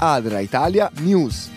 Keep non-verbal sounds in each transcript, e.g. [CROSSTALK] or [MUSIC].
Adra Italia News.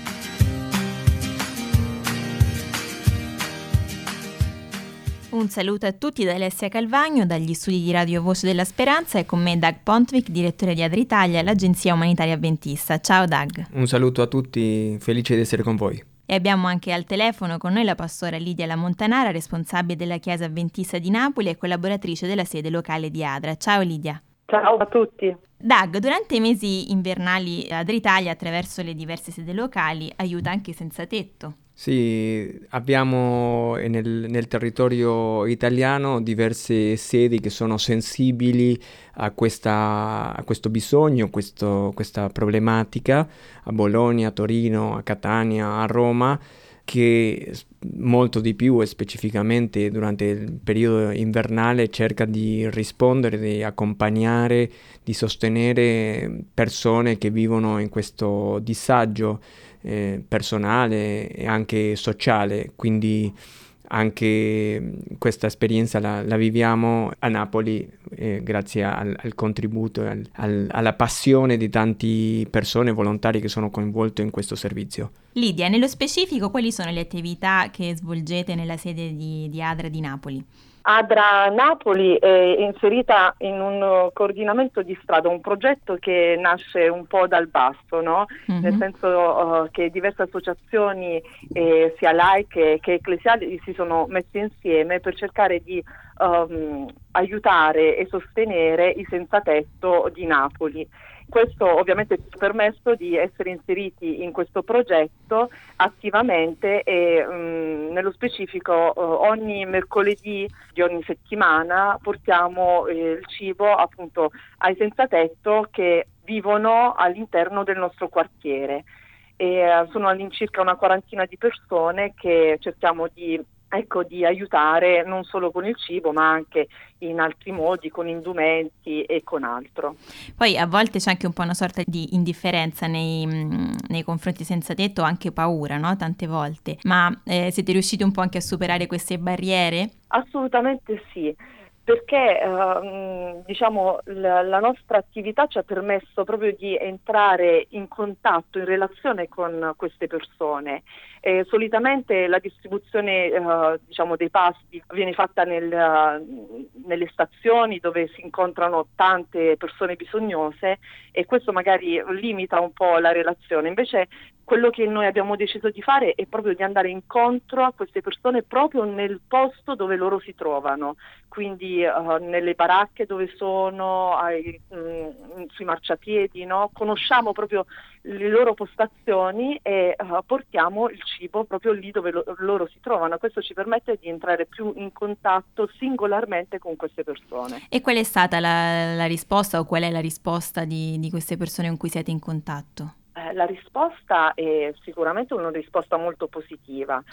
Un saluto a tutti da Alessia Calvagno, dagli studi di Radio Voce della Speranza e con me Doug Pontvic, direttore di Adra Italia, l'agenzia umanitaria avventista. Ciao Doug. Un saluto a tutti, felice di essere con voi. E abbiamo anche al telefono con noi la pastora Lidia Lamontanara, responsabile della Chiesa Avventista di Napoli e collaboratrice della sede locale di Adra. Ciao Lidia. Ciao a tutti. Dag, durante i mesi invernali Adritalia, attraverso le diverse sede locali, aiuta anche senza tetto. Sì, abbiamo nel, nel, territorio italiano diverse sedi che sono sensibili a, questa, a questo bisogno, questo, questa problematica, a Bologna, a Torino, a Catania, a Roma che molto di più e specificamente durante il periodo invernale cerca di rispondere, di accompagnare, di sostenere persone che vivono in questo disagio eh, personale e anche sociale, quindi anche questa esperienza la, la viviamo a Napoli eh, grazie al, al contributo e al, al, alla passione di tante persone volontari che sono coinvolte in questo servizio. Lidia, nello specifico quali sono le attività che svolgete nella sede di, di Adra di Napoli? Adra Napoli è inserita in un coordinamento di strada, un progetto che nasce un po' dal basso, no? mm-hmm. nel senso uh, che diverse associazioni, eh, sia laiche che ecclesiali, si sono messe insieme per cercare di um, aiutare e sostenere i senza tetto di Napoli. Questo ovviamente ci ha permesso di essere inseriti in questo progetto attivamente e mh, mm, nello specifico uh, ogni mercoledì di ogni settimana portiamo eh, il cibo appunto ai senza tetto che vivono all'interno del nostro quartiere. E, uh, sono all'incirca una quarantina di persone che cerchiamo di ecco, di aiutare non solo con il cibo ma anche in altri modi, con indumenti e con altro. Poi a volte c'è anche un po' una sorta di indifferenza nei, mm, nei confronti senza tetto, anche paura, no? Tante volte. Ma eh, siete riusciti un po' anche a superare queste barriere? Assolutamente sì perché eh, diciamo, la, la, nostra attività ci ha permesso proprio di entrare in contatto, in relazione con queste persone. Eh, solitamente la distribuzione eh, diciamo, dei pasti viene fatta nel, nelle stazioni dove si incontrano tante persone bisognose e questo magari limita un po' la relazione. Invece quello che noi abbiamo deciso di fare è proprio di andare incontro a queste persone proprio nel posto dove loro si trovano, quindi uh, nelle baracche dove sono, ai, mh, mm, sui marciapiedi, no? conosciamo proprio le loro postazioni e uh, portiamo il cibo proprio lì dove lo, loro si trovano. Questo ci permette di entrare più in contatto singolarmente con queste persone. E qual è stata la, la risposta o qual è la risposta di, di queste persone con cui siete in contatto? Eh, la risposta è sicuramente una risposta molto positiva,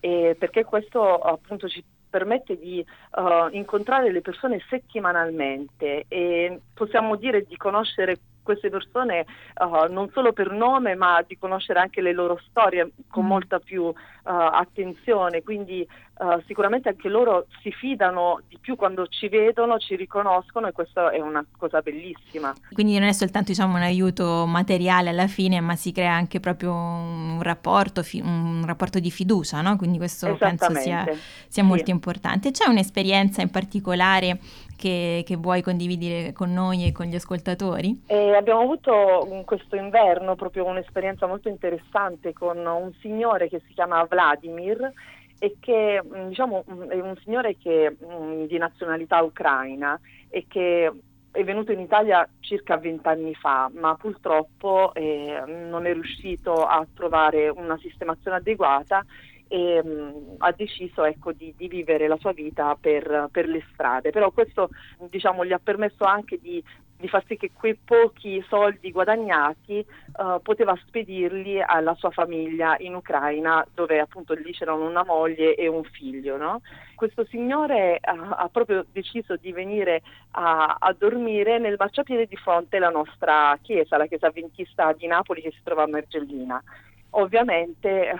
eh, perché questo appunto ci permette di uh, incontrare le persone settimanalmente e possiamo dire di conoscere queste persone uh, non solo per nome ma di conoscere anche le loro storie con mm. molta più uh, attenzione, quindi uh, sicuramente anche loro si fidano di più quando ci vedono, ci riconoscono e questa è una cosa bellissima. Quindi non è soltanto diciamo, un aiuto materiale alla fine ma si crea anche proprio un rapporto, fi- un rapporto di fiducia, no? quindi questo penso sia, sia molto sì. importante. C'è un'esperienza in particolare che, che, vuoi condividere con noi e con gli ascoltatori? Eh, abbiamo avuto questo inverno proprio un'esperienza molto interessante con un signore che si chiama Vladimir e che mm, diciamo, mm, è un signore che, mm, di nazionalità ucraina e che è venuto in Italia circa vent'anni fa, ma purtroppo eh, non è riuscito a trovare una sistemazione adeguata e mh, ha deciso ecco, di, di, vivere la sua vita per, per, le strade. Però questo diciamo, gli ha permesso anche di, di far sì che quei pochi soldi guadagnati uh, poteva spedirli alla sua famiglia in Ucraina, dove appunto lì c'erano una moglie e un figlio. No? Questo signore uh, ha proprio deciso di venire a, a, dormire nel marciapiede di fronte alla nostra chiesa, la chiesa avventista di Napoli che si trova a Mergellina ovviamente eh,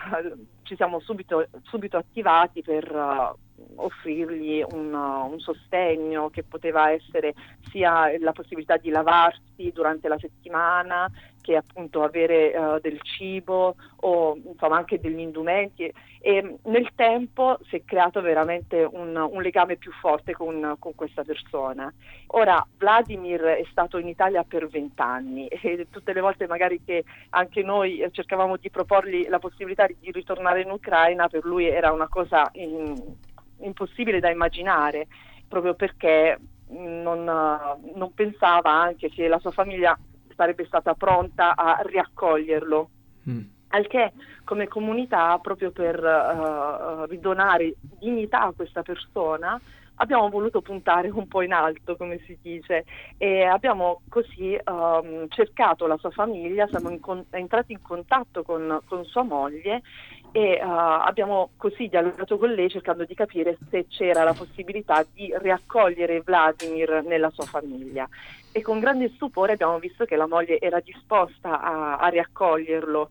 ci siamo subito, subito attivati per uh, offrirgli un, un, sostegno che poteva essere sia la possibilità di lavarsi durante la settimana che appunto avere uh, del cibo o insomma anche degli indumenti e nel tempo si è creato veramente un, un legame più forte con, con, questa persona. Ora Vladimir è stato in Italia per vent'anni [LAUGHS] e tutte le volte magari che anche noi cercavamo di proporgli la possibilità di ritornare in Ucraina per lui era una cosa in, impossibile da immaginare proprio perché non, non pensava anche che la sua famiglia sarebbe stata pronta a riaccoglierlo. Mm. Al che come comunità, proprio per uh, ridonare dignità a questa persona, abbiamo voluto puntare un po' in alto, come si dice, e abbiamo così um, cercato la sua famiglia, siamo in con- entrati in contatto con, con sua moglie e uh, abbiamo così dialogato con lei cercando di capire se c'era la possibilità di riaccogliere Vladimir nella sua famiglia. E con grande stupore abbiamo visto che la moglie era disposta a, a riaccoglierlo,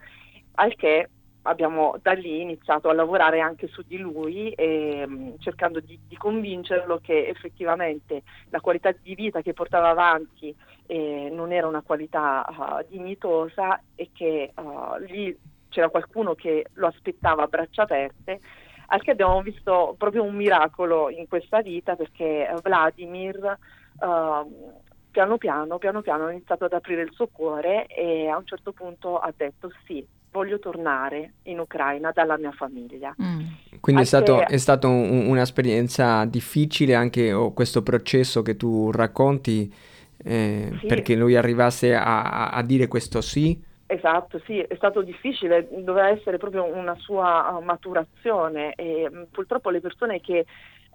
al che abbiamo da lì iniziato a lavorare anche su di lui e, mm, cercando di, di, convincerlo che effettivamente la qualità di vita che portava avanti eh, non era una qualità uh, dignitosa e che uh, lì c'era qualcuno che lo aspettava a braccia aperte al che abbiamo visto proprio un miracolo in questa vita perché Vladimir uh, piano piano, piano piano ha iniziato ad aprire il suo cuore e a un certo punto ha detto sì, voglio tornare in Ucraina dalla mia famiglia. Mm. Quindi è stato, è stato un, un'esperienza difficile anche oh, questo processo che tu racconti eh, sì. perché lui arrivasse a, a, dire questo sì? Esatto, sì, è stato difficile, doveva essere proprio una sua uh, maturazione e mm, purtroppo le persone che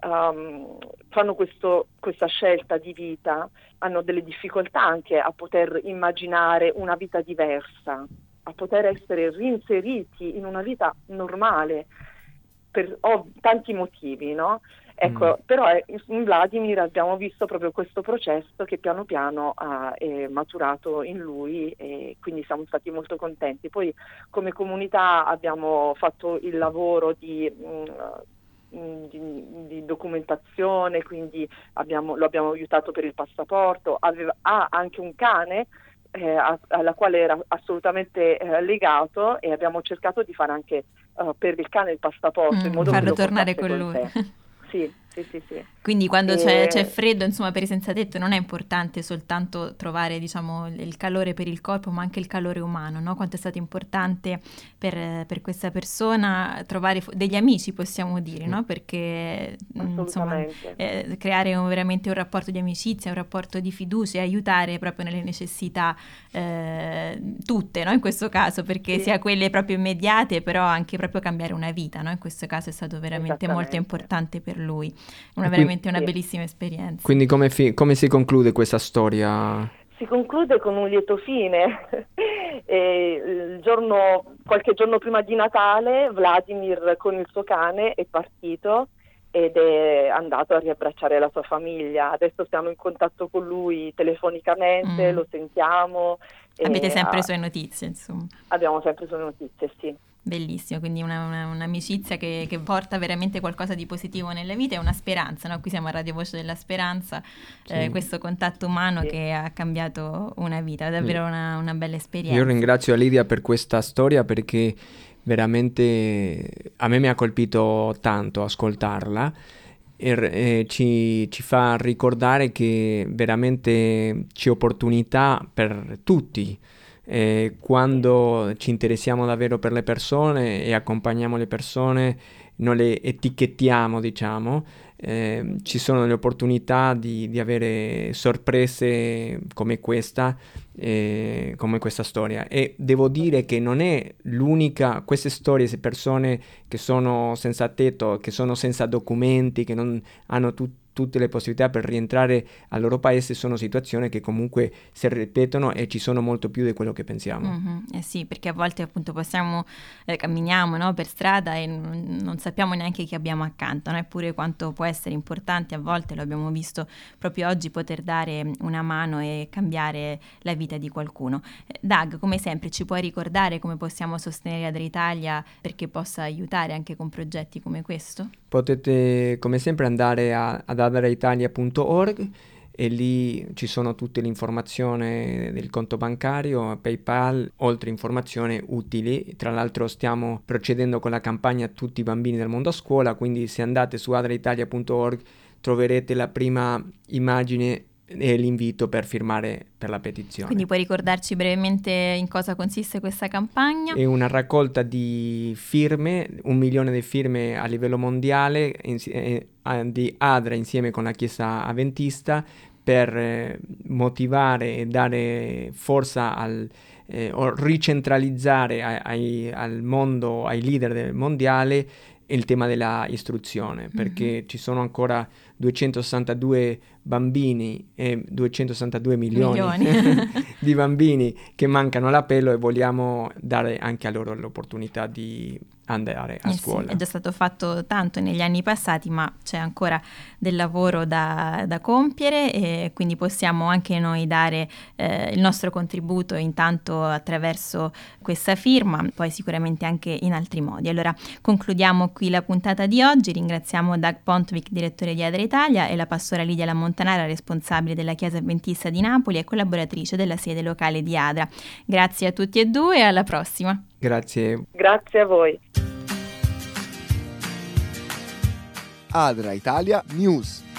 um, fanno questo, questa scelta di vita hanno delle difficoltà anche a poter immaginare una vita diversa a poter essere reinseriti in una vita normale per oh, tanti motivi, no? Ecco, mm. però eh, in Vladimir abbiamo visto proprio questo processo che piano piano ha eh, maturato in lui e quindi siamo stati molto contenti. Poi come comunità abbiamo fatto il lavoro di, mh, mm, di, di documentazione, quindi abbiamo, lo abbiamo aiutato per il passaporto, Aveva, ha anche un cane eh, alla quale era assolutamente eh, legato e abbiamo cercato di fare anche uh, per il cane il passaporto mm, in modo farlo tornare con, con [LAUGHS] lui. Sì, sì, sì. Quindi quando e... c'è, c'è, freddo, insomma, per i senza tetto non è importante soltanto trovare, diciamo, il calore per il corpo, ma anche il calore umano, no? Quanto è stato importante per, per questa persona trovare degli amici, possiamo dire, no? Perché, mm, insomma, eh, creare un, veramente un rapporto di amicizia, un rapporto di fiducia e aiutare proprio nelle necessità eh, tutte, no? In questo caso, perché sì. sia quelle proprio immediate, però anche proprio cambiare una vita, no? In questo caso è stato veramente molto importante per lui. Una veramente una bellissima esperienza. Quindi come, fi- come si conclude questa storia? Si conclude con un lieto fine. [LAUGHS] giorno, qualche giorno prima di Natale Vladimir con il suo cane è partito ed è andato a riabbracciare la sua famiglia. Adesso siamo in contatto con lui telefonicamente, mm. lo sentiamo. Avete sempre le sue notizie, insomma. Abbiamo sempre sue notizie, sì. Bellissimo, quindi una, una, un'amicizia che, che, porta veramente qualcosa di positivo nella vita e una speranza, no? qui siamo a Radio Voce della Speranza, sì. eh, questo contatto umano sì. che ha cambiato una vita, è davvero una, una, bella esperienza. Io ringrazio Lidia per questa storia perché veramente a me mi ha colpito tanto ascoltarla e, e ci, ci fa ricordare che veramente c'è opportunità per tutti eh, quando ci interessiamo davvero per le persone e accompagniamo le persone, non le etichettiamo, diciamo, eh, ci sono le opportunità di, di avere sorprese come questa, eh, come questa storia. E devo dire che non è l'unica, queste storie, queste persone che sono senza tetto, che sono senza documenti, che non hanno tutti tutte le possibilità per rientrare al loro paese sono situazioni che comunque si ripetono e ci sono molto più di quello che pensiamo. Mm-hmm. Eh sì, perché a volte appunto possiamo, eh, camminiamo no, per strada e non, non, sappiamo neanche chi abbiamo accanto, no? quanto può essere importante a volte, lo abbiamo visto proprio oggi, poter dare una mano e cambiare la vita di qualcuno. Eh, Doug, come sempre, ci puoi ricordare come possiamo sostenere Adria Italia perché possa aiutare anche con progetti come questo? Potete come sempre andare a, ad adraitalia.org e lì ci sono tutte le informazioni del conto bancario, PayPal, oltre informazioni utili. Tra l'altro stiamo procedendo con la campagna Tutti i bambini del mondo a scuola, quindi se andate su adraitalia.org troverete la prima immagine l'invito per firmare per la petizione. Quindi puoi ricordarci brevemente in cosa consiste questa campagna? È una raccolta di firme, un milione di firme a livello mondiale eh, di ADRA insieme con la Chiesa Aventista per eh, motivare e dare forza al, eh, o ricentralizzare ai, ai, al mondo, ai leader mondiale il tema della istruzione, perché mm-hmm. ci sono ancora 262 bambini e 262 milioni, milioni. [LAUGHS] di bambini che mancano all'appello e vogliamo dare anche a loro l'opportunità di andare a eh scuola. Sì, è già stato fatto tanto negli anni passati, ma c'è ancora del lavoro da, da compiere e quindi possiamo anche noi dare eh, il nostro contributo intanto attraverso questa firma, poi sicuramente anche in altri modi. Allora concludiamo qui la puntata di oggi, ringraziamo Doug Pontvic, direttore di Adra Italia e la pastora Lidia Lamontanara, responsabile della Chiesa Adventista di Napoli e collaboratrice della sede locale di Adra. Grazie a tutti e due e alla prossima. Grazie. Grazie a voi. Adra Italia News.